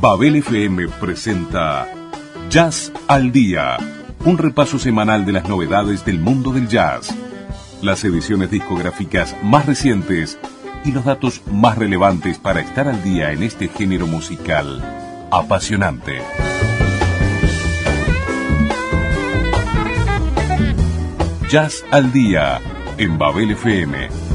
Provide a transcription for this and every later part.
Babel FM presenta Jazz al Día, un repaso semanal de las novedades del mundo del jazz, las ediciones discográficas más recientes y los datos más relevantes para estar al día en este género musical apasionante. Jazz al Día en Babel FM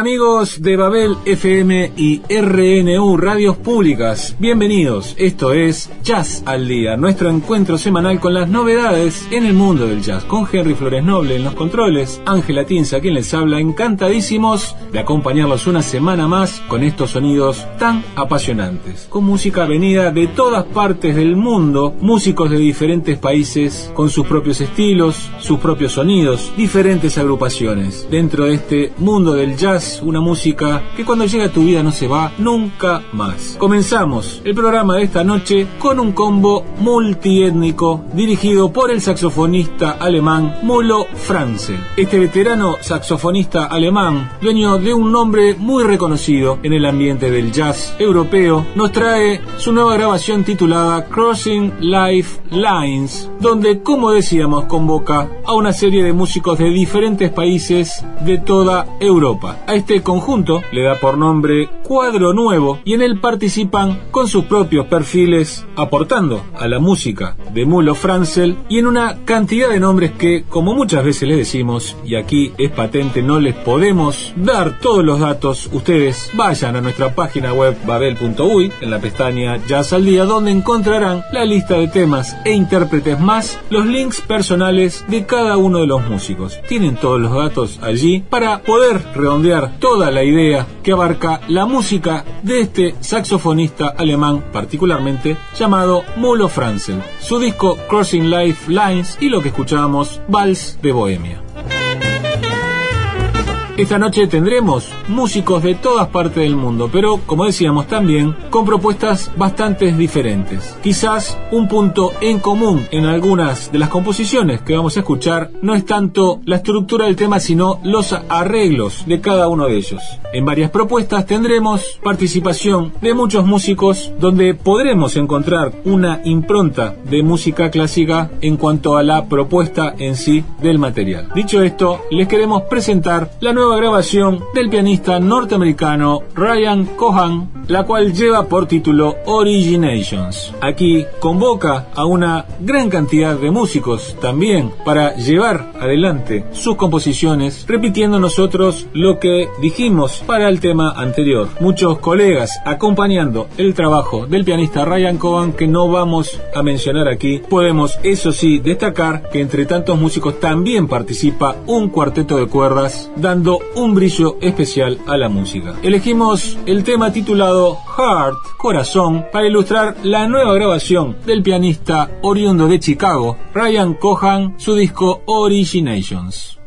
Amigos de Babel FM y RNU Radios Públicas, bienvenidos. Esto es Jazz al Día, nuestro encuentro semanal con las novedades en el mundo del jazz, con Henry Flores Noble en los controles, Ángela Tinza quien les habla, encantadísimos de acompañarlos una semana más con estos sonidos tan apasionantes, con música venida de todas partes del mundo, músicos de diferentes países con sus propios estilos, sus propios sonidos, diferentes agrupaciones. Dentro de este mundo del jazz una música que cuando llega a tu vida no se va nunca más. Comenzamos el programa de esta noche con un combo multiétnico dirigido por el saxofonista alemán Mulo Franzel. Este veterano saxofonista alemán, dueño de un nombre muy reconocido en el ambiente del jazz europeo, nos trae su nueva grabación titulada Crossing Life Lines, donde, como decíamos, convoca a una serie de músicos de diferentes países de toda Europa. Este conjunto le da por nombre Cuadro Nuevo y en él participan con sus propios perfiles aportando a la música de Mulo Franzel y en una cantidad de nombres que, como muchas veces les decimos, y aquí es patente, no les podemos dar todos los datos, ustedes vayan a nuestra página web babel.uy en la pestaña Jazz al Día donde encontrarán la lista de temas e intérpretes más los links personales de cada uno de los músicos. Tienen todos los datos allí para poder redondear toda la idea que abarca la música de este saxofonista alemán particularmente llamado Mulo Franzen, su disco Crossing Life Lines y lo que escuchábamos Vals de Bohemia. Esta noche tendremos músicos de todas partes del mundo, pero como decíamos también con propuestas bastante diferentes. Quizás un punto en común en algunas de las composiciones que vamos a escuchar no es tanto la estructura del tema, sino los arreglos de cada uno de ellos. En varias propuestas tendremos participación de muchos músicos donde podremos encontrar una impronta de música clásica en cuanto a la propuesta en sí del material. Dicho esto, les queremos presentar la nueva grabación del pianista norteamericano Ryan Cohan, la cual lleva por título Originations. Aquí convoca a una gran cantidad de músicos también para llevar adelante sus composiciones, repitiendo nosotros lo que dijimos para el tema anterior. Muchos colegas acompañando el trabajo del pianista Ryan Cohan que no vamos a mencionar aquí. Podemos, eso sí, destacar que entre tantos músicos también participa un cuarteto de cuerdas dando un brillo especial a la música. Elegimos el tema titulado Heart, Corazón, para ilustrar la nueva grabación del pianista oriundo de Chicago, Ryan Cohan, su disco Originations.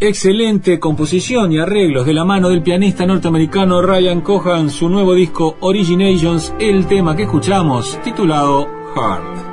Excelente composición y arreglos de la mano del pianista norteamericano Ryan Cohan, su nuevo disco Originations, el tema que escuchamos titulado Heart.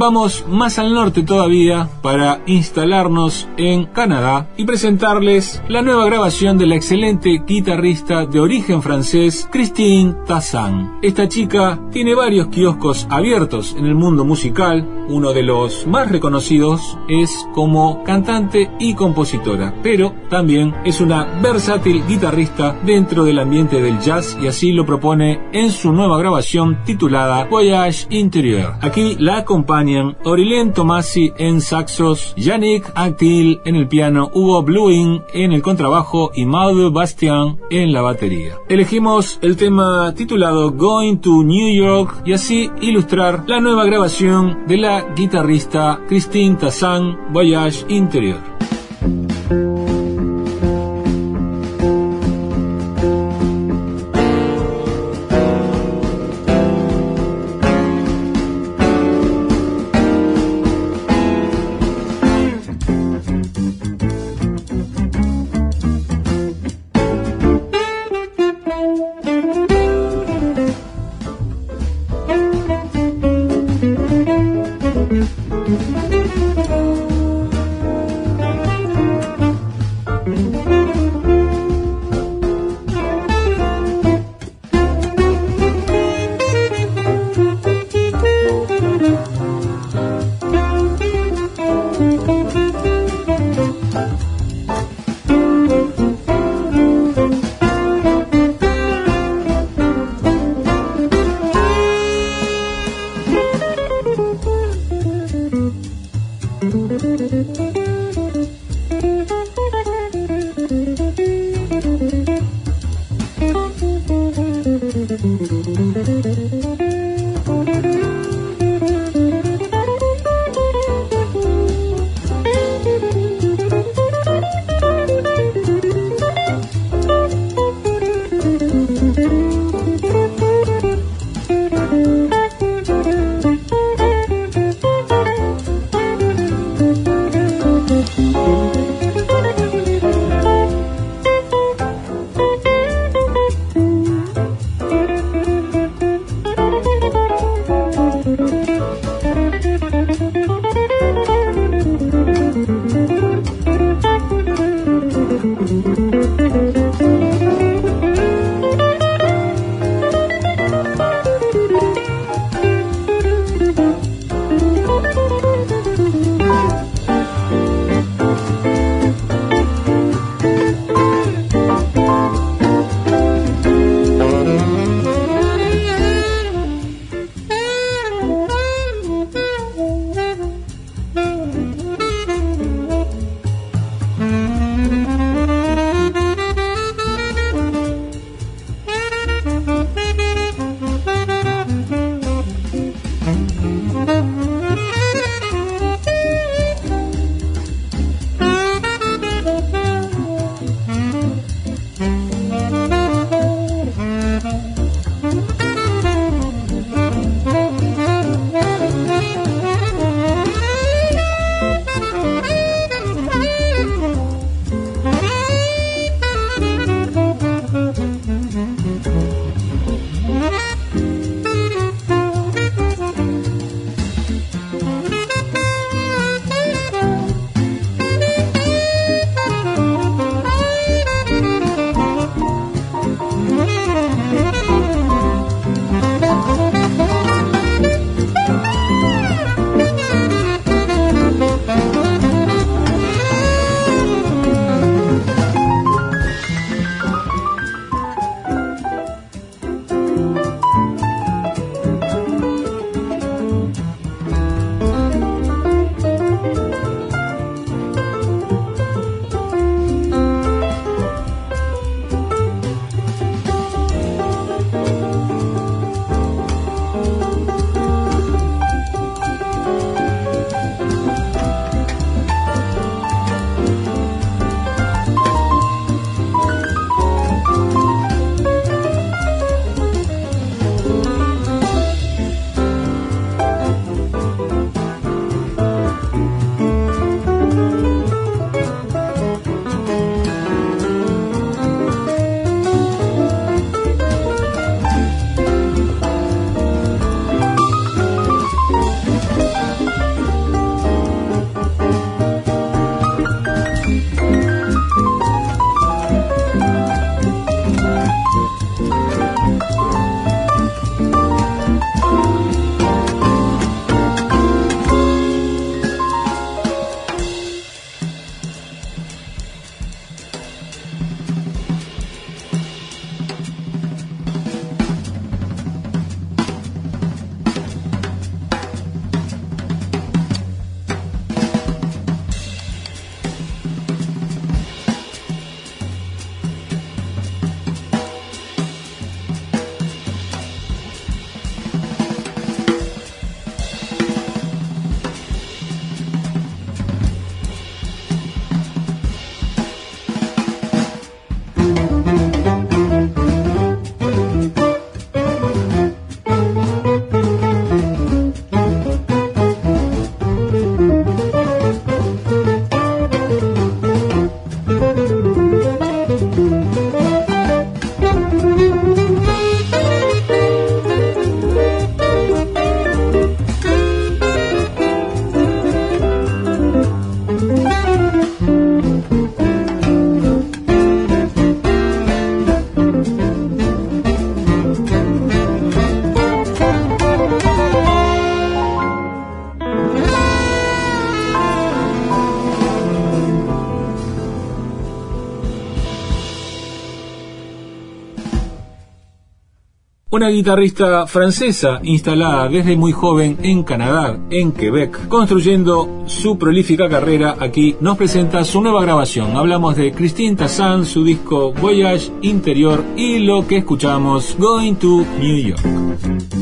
Vamos más al norte todavía para instalarnos en Canadá y presentarles la nueva grabación de la excelente guitarrista de origen francés Christine Tassan. Esta chica tiene varios kioscos abiertos en el mundo musical, uno de los más reconocidos es como cantante y compositora, pero también es una versátil guitarrista dentro del ambiente del jazz y así lo propone en su nueva grabación titulada Voyage Interior. Aquí la acompaña Aurelien Tomasi en saxos, Yannick Actil en el piano, Hugo Bluing en el contrabajo y Maude Bastian en la batería. Elegimos el tema titulado Going to New York y así ilustrar la nueva grabación de la guitarrista Christine Tassan Voyage Interior. Una guitarrista francesa instalada desde muy joven en Canadá, en Quebec, construyendo su prolífica carrera aquí, nos presenta su nueva grabación. Hablamos de Christine Tassan, su disco Voyage Interior y lo que escuchamos, Going to New York.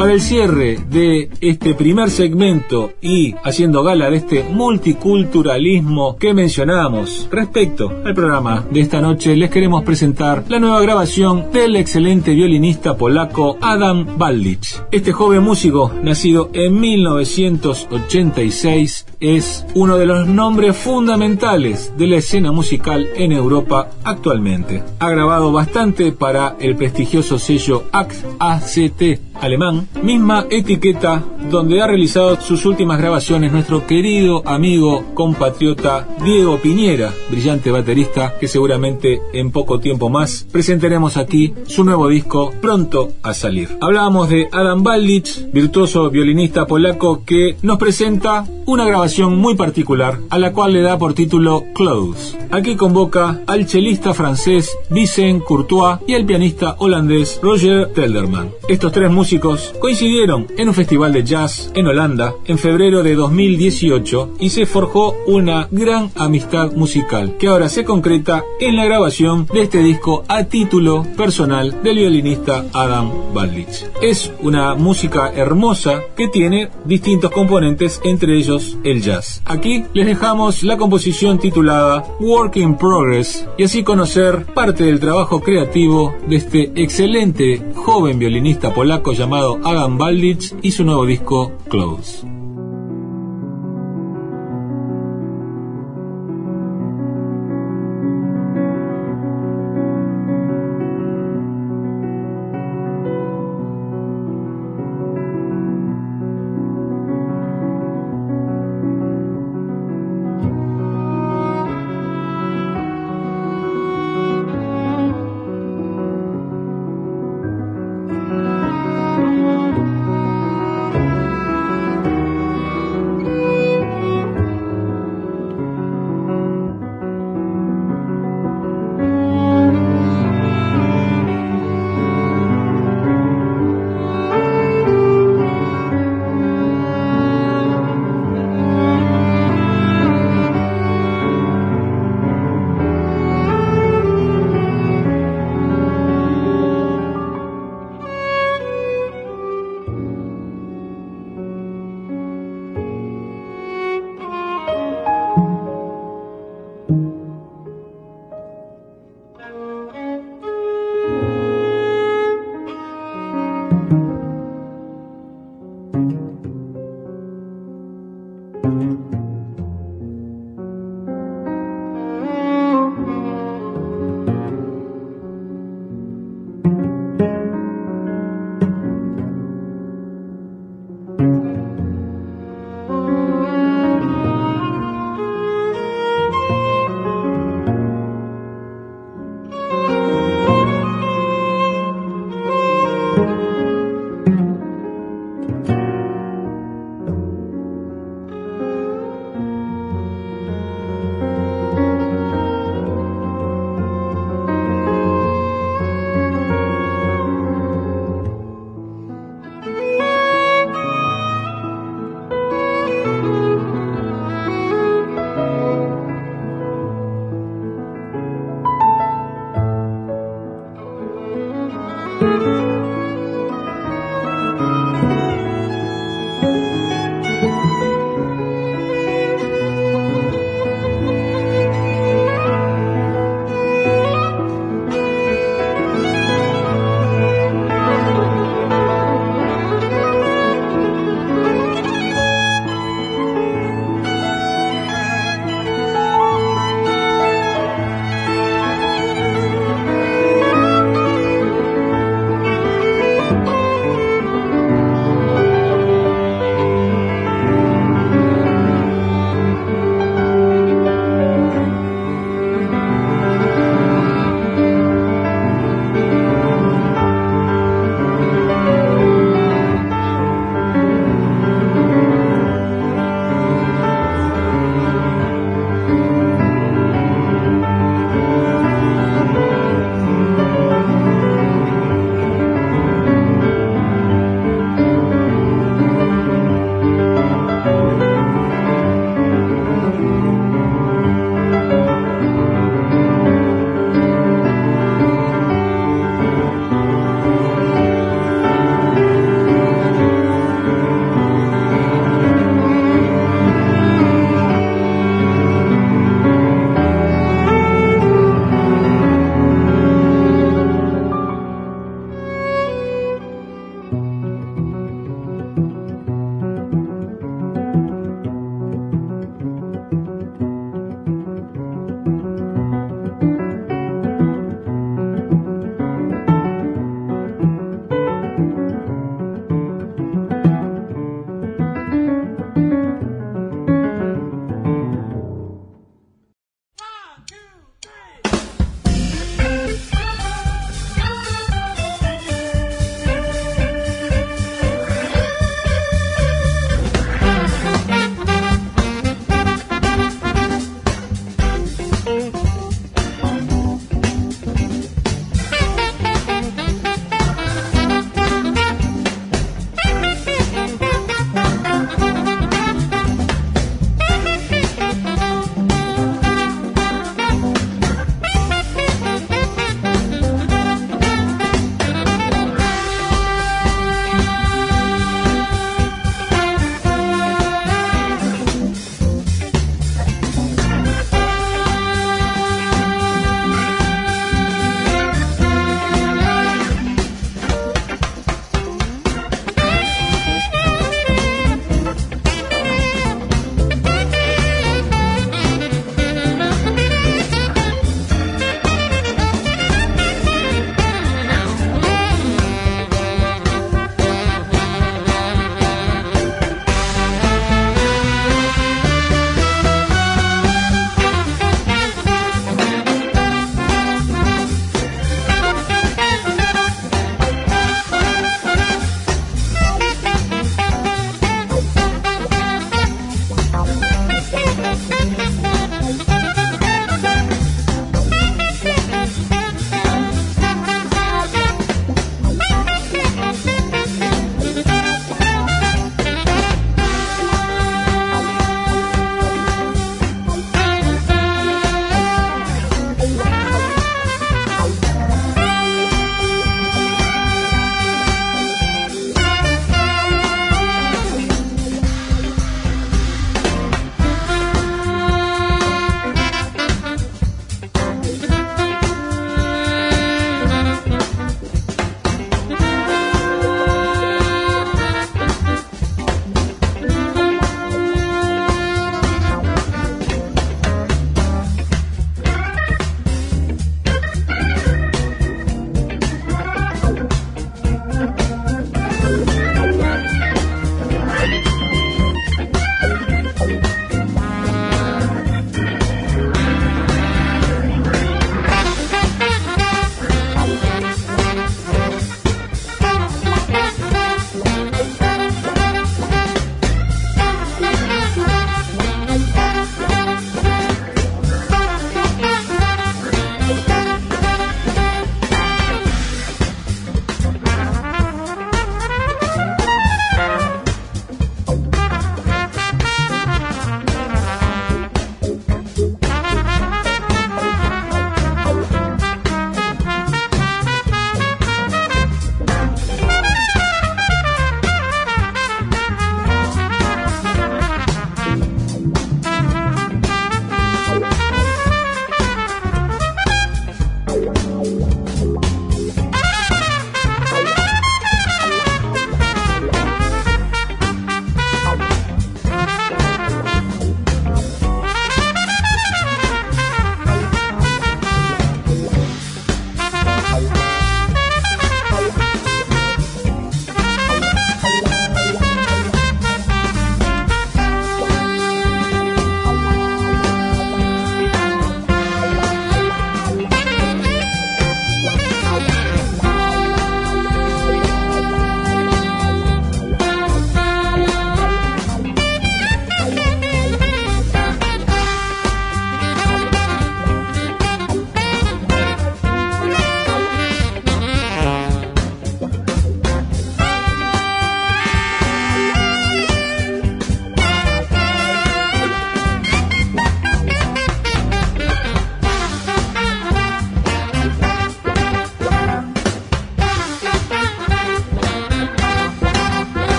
Para el cierre de este primer segmento y haciendo gala de este multiculturalismo que mencionamos respecto al programa de esta noche, les queremos presentar la nueva grabación del excelente violinista polaco Adam Baldich. Este joven músico, nacido en 1986, es uno de los nombres fundamentales de la escena musical en Europa actualmente. Ha grabado bastante para el prestigioso sello ACT alemán, misma etiqueta donde ha realizado sus últimas grabaciones nuestro querido amigo compatriota Diego Piñera, brillante baterista que seguramente en poco tiempo más presentaremos aquí su nuevo disco pronto a salir. Hablábamos de Adam Baldich, virtuoso violinista polaco que nos presenta una grabación muy particular a la cual le da por título Close. Aquí convoca al chelista francés Vincent Courtois y al pianista holandés Roger Telderman. Estos tres músicos coincidieron en un festival de jazz en Holanda en febrero de 2018 y se forjó una gran amistad musical que ahora se concreta en la grabación de este disco a título personal del violinista Adam Baldich. Es una música hermosa que tiene distintos componentes, entre ellos el Aquí les dejamos la composición titulada Work in Progress y así conocer parte del trabajo creativo de este excelente joven violinista polaco llamado Adam Baldich y su nuevo disco Close.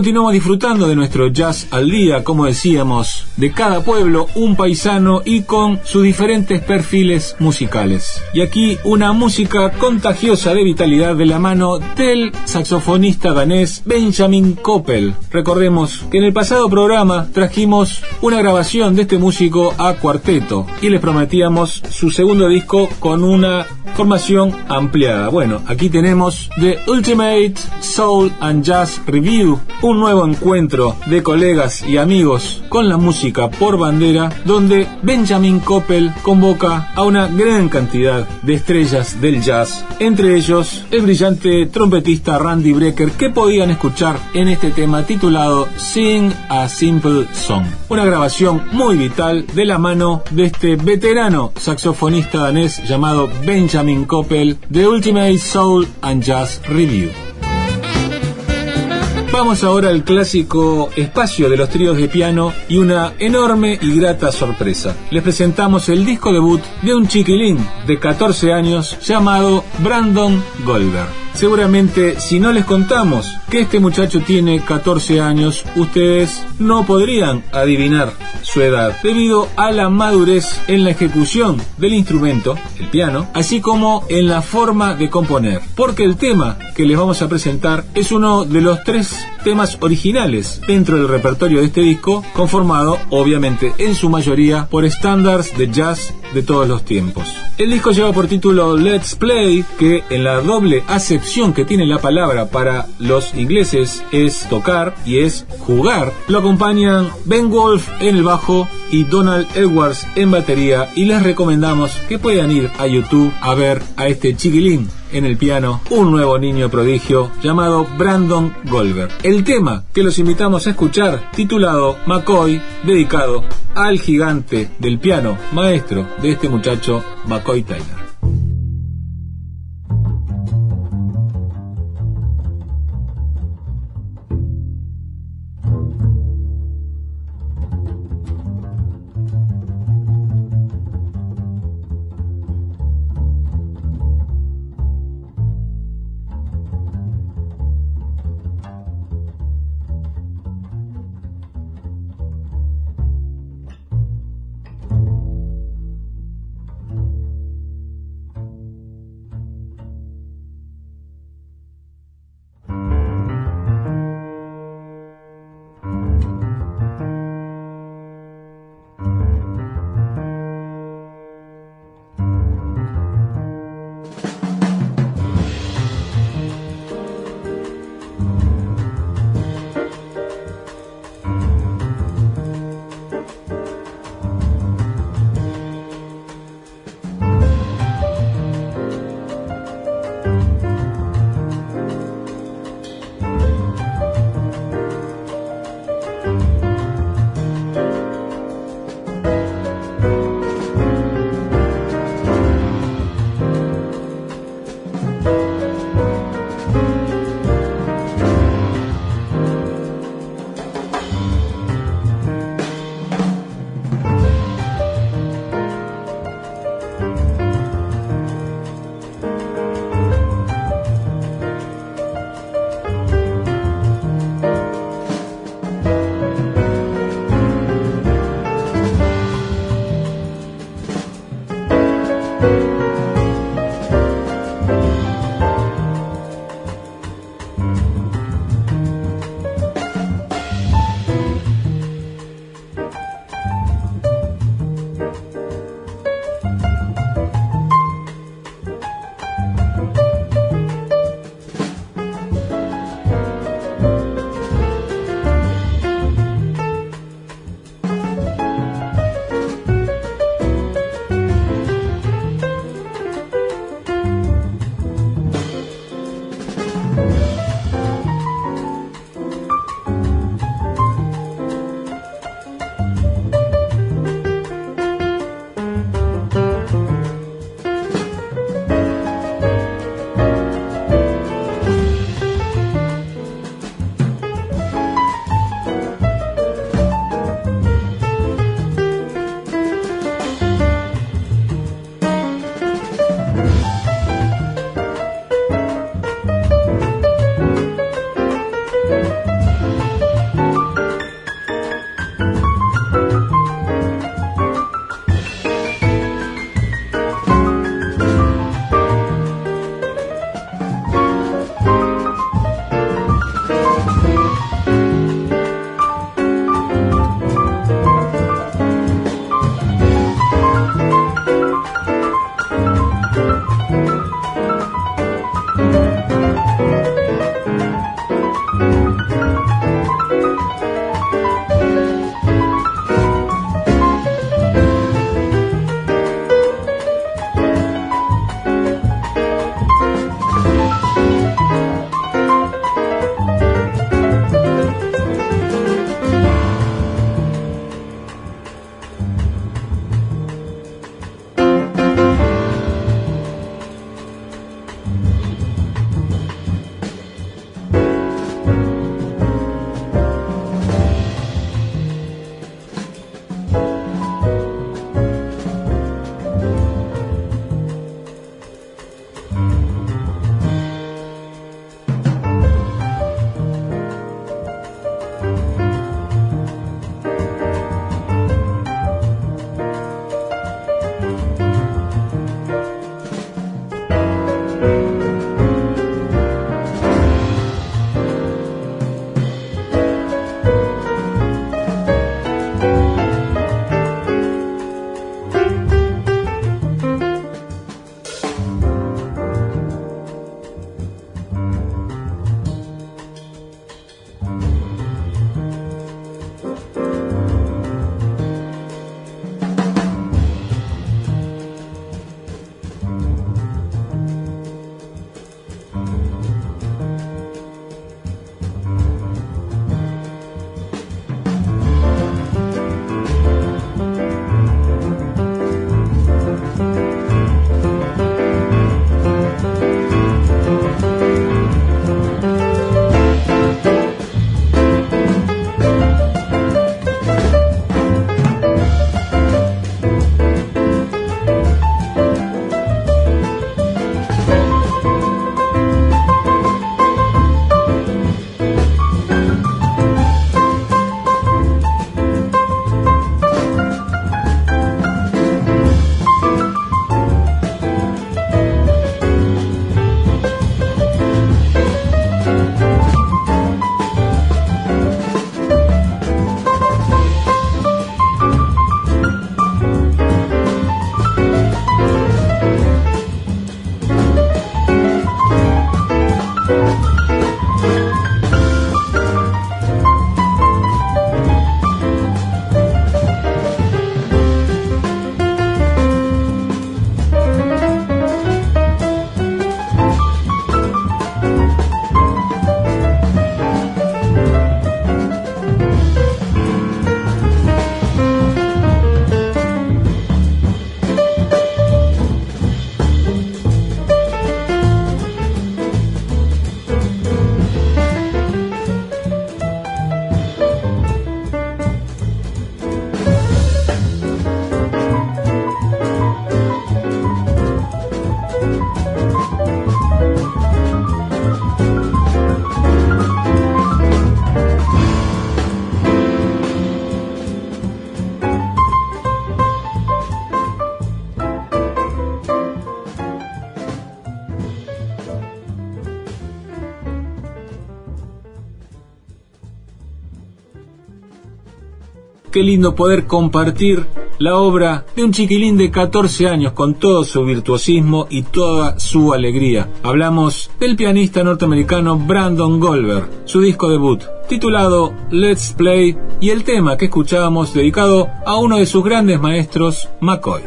Continuamos disfrutando de nuestro jazz al día, como decíamos, de cada pueblo un paisano y con sus diferentes perfiles musicales. Y aquí una música contagiosa de vitalidad de la mano del saxofonista danés Benjamin Koppel. Recordemos que en el pasado programa trajimos una grabación de este músico a cuarteto y les prometíamos su segundo disco con una formación ampliada. Bueno, aquí tenemos The Ultimate Soul and Jazz Review nuevo encuentro de colegas y amigos con la música por bandera, donde Benjamin Koppel convoca a una gran cantidad de estrellas del jazz, entre ellos el brillante trompetista Randy Brecker, que podían escuchar en este tema titulado Sing a Simple Song, una grabación muy vital de la mano de este veterano saxofonista danés llamado Benjamin Koppel, de Ultimate Soul and Jazz Review. Vamos ahora al clásico espacio de los tríos de piano y una enorme y grata sorpresa. Les presentamos el disco debut de un chiquilín de 14 años llamado Brandon Goldberg. Seguramente si no les contamos que este muchacho tiene 14 años, ustedes no podrían adivinar su edad debido a la madurez en la ejecución del instrumento, el piano, así como en la forma de componer. Porque el tema que les vamos a presentar es uno de los tres temas originales dentro del repertorio de este disco, conformado obviamente en su mayoría por estándares de jazz de todos los tiempos. El disco lleva por título Let's Play, que en la doble acepción que tiene la palabra para los ingleses es tocar y es jugar, lo acompañan Ben Wolf en el bajo y Donald Edwards en batería y les recomendamos que puedan ir a YouTube a ver a este chiquilín en el piano un nuevo niño prodigio llamado Brandon Goldberg. El tema que los invitamos a escuchar, titulado McCoy, dedicado al gigante del piano, maestro de este muchacho, McCoy Tyler. Qué lindo poder compartir la obra de un chiquilín de 14 años con todo su virtuosismo y toda su alegría. Hablamos del pianista norteamericano Brandon Goldberg, su disco debut, titulado Let's Play, y el tema que escuchábamos dedicado a uno de sus grandes maestros, McCoy.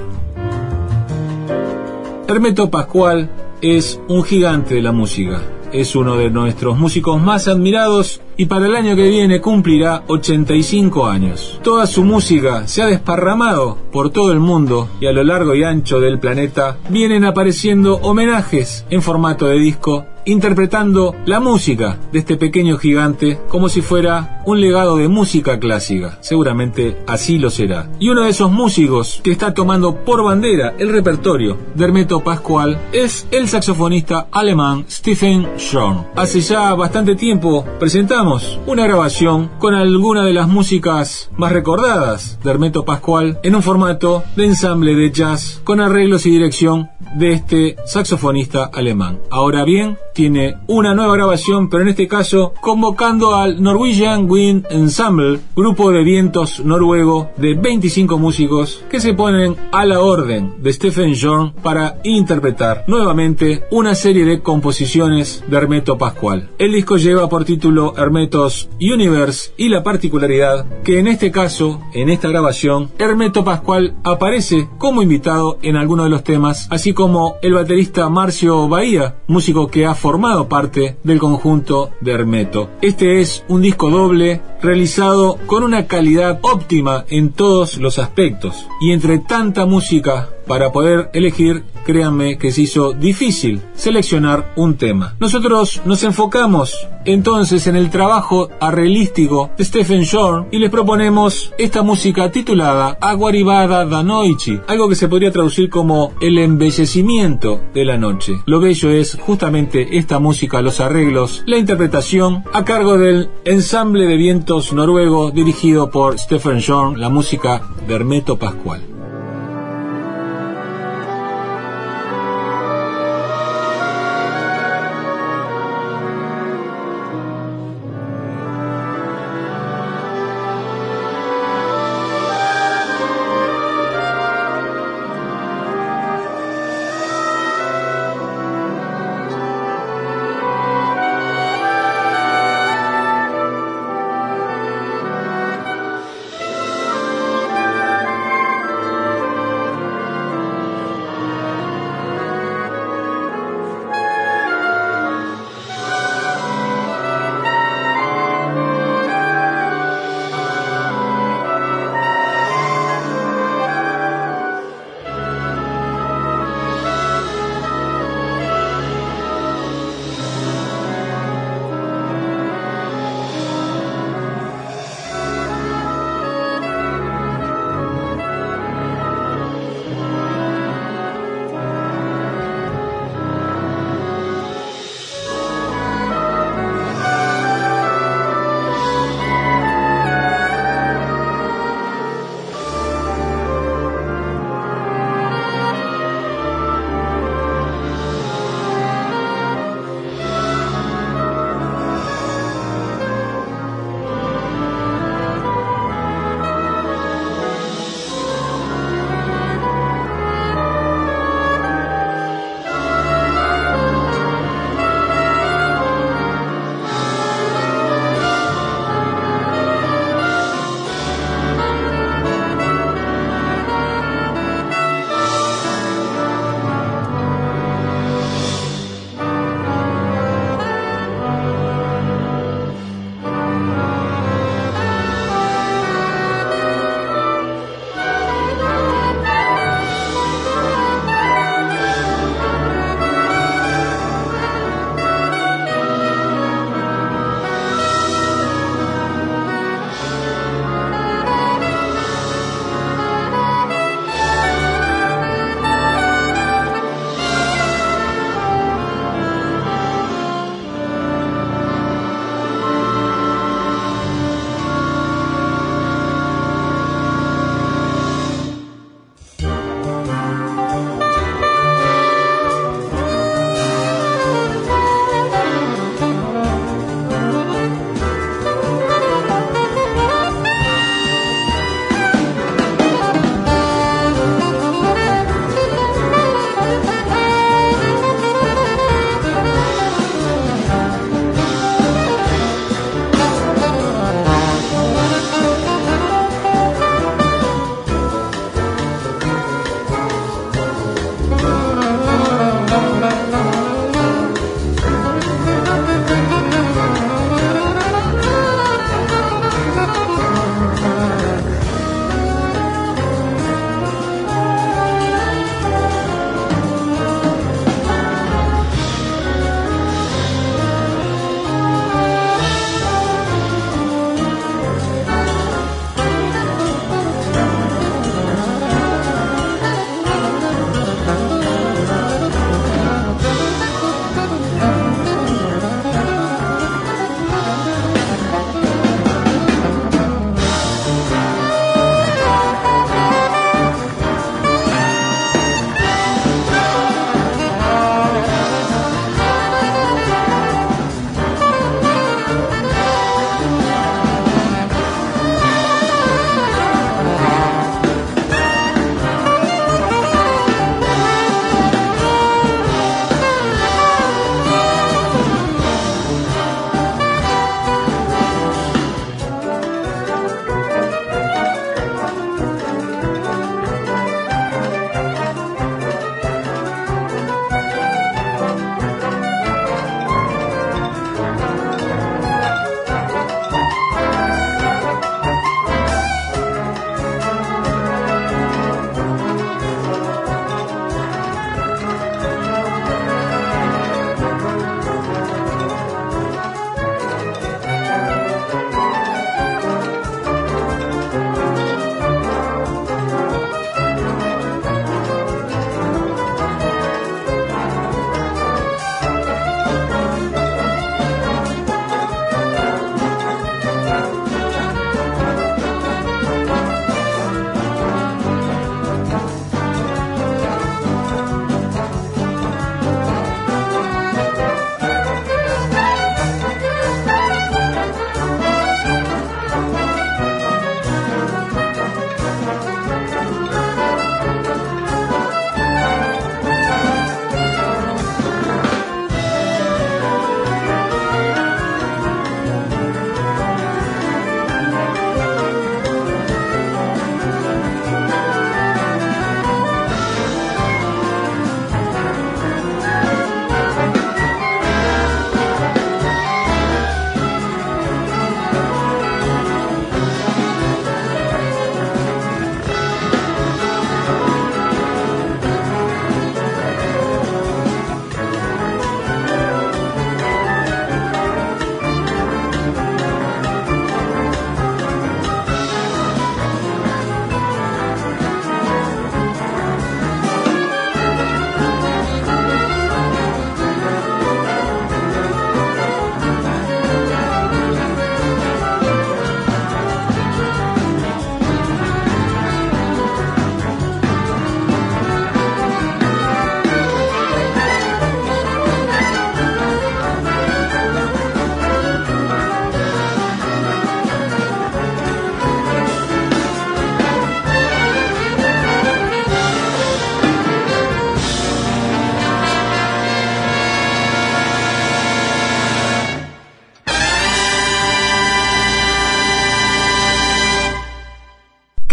Hermeto Pascual es un gigante de la música. Es uno de nuestros músicos más admirados y para el año que viene cumplirá 85 años. Toda su música se ha desparramado por todo el mundo y a lo largo y ancho del planeta vienen apareciendo homenajes en formato de disco interpretando la música de este pequeño gigante como si fuera un legado de música clásica. Seguramente así lo será. Y uno de esos músicos que está tomando por bandera el repertorio de Hermeto Pascual es el saxofonista alemán Stephen Schorn. Hace ya bastante tiempo presentamos una grabación con alguna de las músicas más recordadas de Hermeto Pascual en un formato de ensamble de jazz con arreglos y dirección de este saxofonista alemán. Ahora bien, tiene una nueva grabación, pero en este caso convocando al Norwegian Wind Ensemble, grupo de vientos noruego de 25 músicos que se ponen a la orden de Stephen Jorn para interpretar nuevamente una serie de composiciones de Hermeto Pascual. El disco lleva por título Hermetos Universe y la particularidad que en este caso, en esta grabación, Hermeto Pascual aparece como invitado en alguno de los temas, así como el baterista Marcio Bahía, músico que ha formado parte del conjunto de Hermeto. Este es un disco doble realizado con una calidad óptima en todos los aspectos y entre tanta música para poder elegir, créanme que se hizo difícil seleccionar un tema. Nosotros nos enfocamos entonces en el trabajo arreglístico de Stephen Shore y les proponemos esta música titulada Aguaribada da Noite, algo que se podría traducir como el embellecimiento de la noche. Lo bello es justamente esta música, los arreglos, la interpretación a cargo del ensamble de noruego dirigido por Stephen Shore, la música de Hermeto Pascual.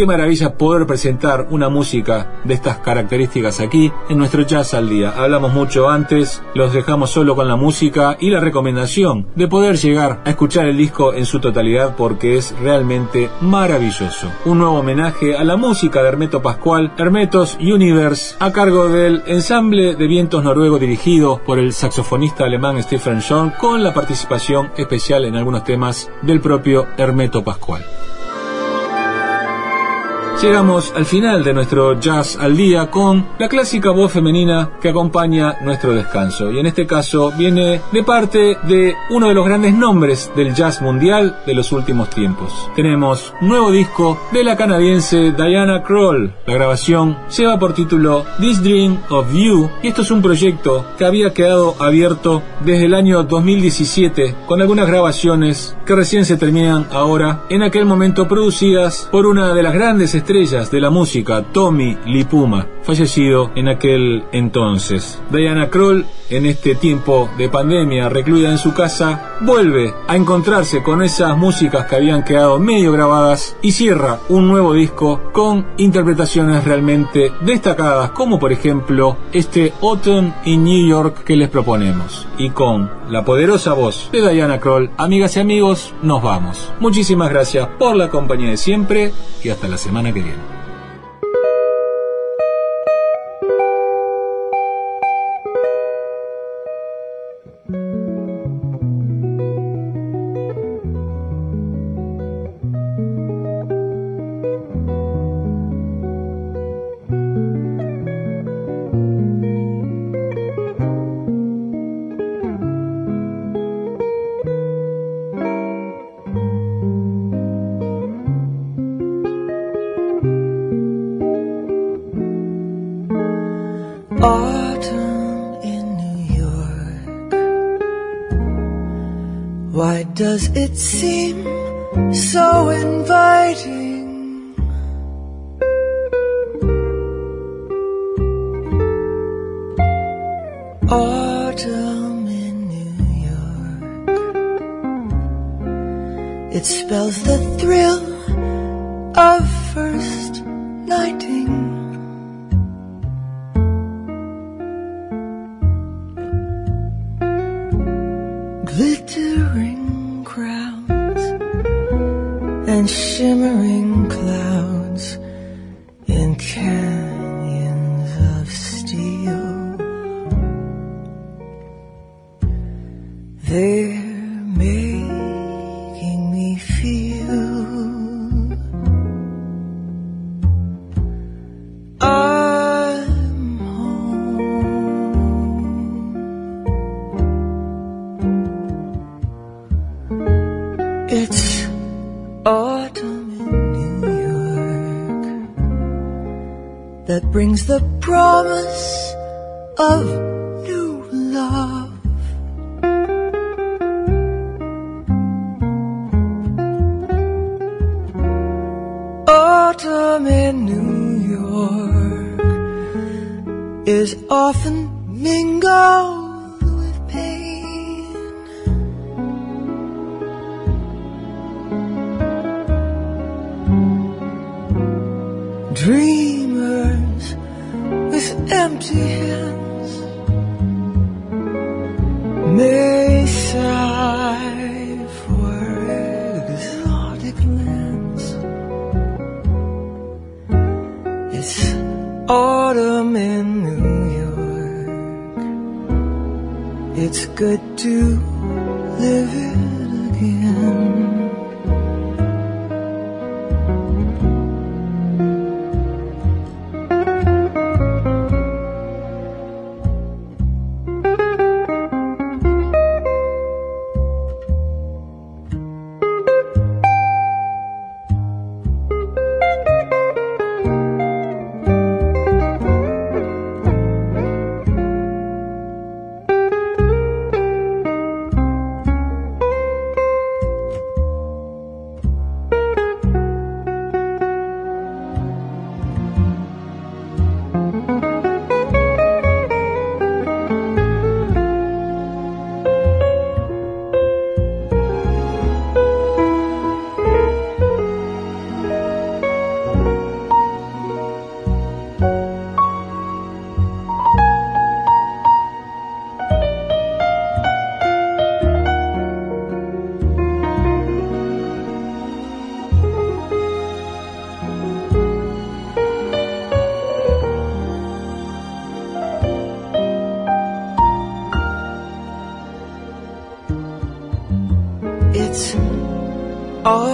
Qué maravilla poder presentar una música de estas características aquí en nuestro Jazz al Día. Hablamos mucho antes, los dejamos solo con la música y la recomendación de poder llegar a escuchar el disco en su totalidad porque es realmente maravilloso. Un nuevo homenaje a la música de Hermeto Pascual, Hermetos Universe, a cargo del ensamble de vientos noruego dirigido por el saxofonista alemán Stephen John con la participación especial en algunos temas del propio Hermeto Pascual. Llegamos al final de nuestro jazz al día con la clásica voz femenina que acompaña nuestro descanso. Y en este caso viene de parte de uno de los grandes nombres del jazz mundial de los últimos tiempos. Tenemos nuevo disco de la canadiense Diana Kroll. La grabación lleva por título This Dream of You y esto es un proyecto que había quedado abierto desde el año 2017 con algunas grabaciones que recién se terminan ahora en aquel momento producidas por una de las grandes estrellas estrellas de la música, Tommy Lipuma, fallecido en aquel entonces. Diana Kroll, en este tiempo de pandemia, recluida en su casa, vuelve a encontrarse con esas músicas que habían quedado medio grabadas y cierra un nuevo disco con interpretaciones realmente destacadas, como por ejemplo este Autumn in New York que les proponemos. Y con la poderosa voz de Diana Kroll, amigas y amigos, nos vamos. Muchísimas gracias por la compañía de siempre y hasta la semana que viene. It seem so inviting? Brings the promise of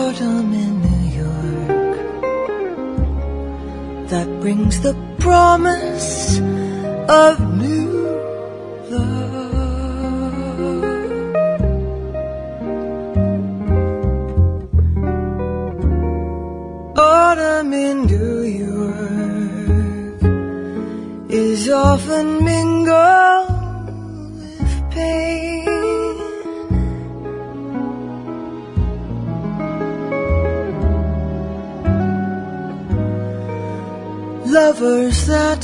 autumn in New York that brings the promise of new love. Autumn in New York is often mingled Lovers that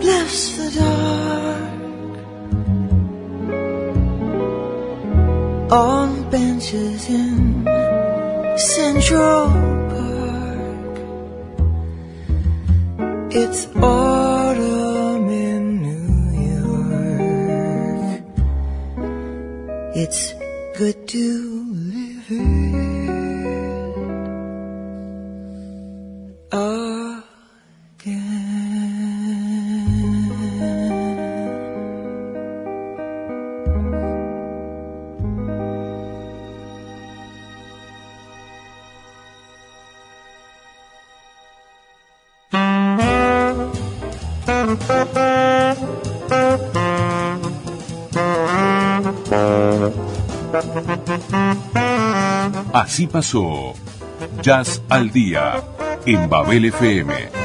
bless the dark on benches in Central Park. It's autumn in New York. It's good to Así pasó. Jazz al Día en Babel FM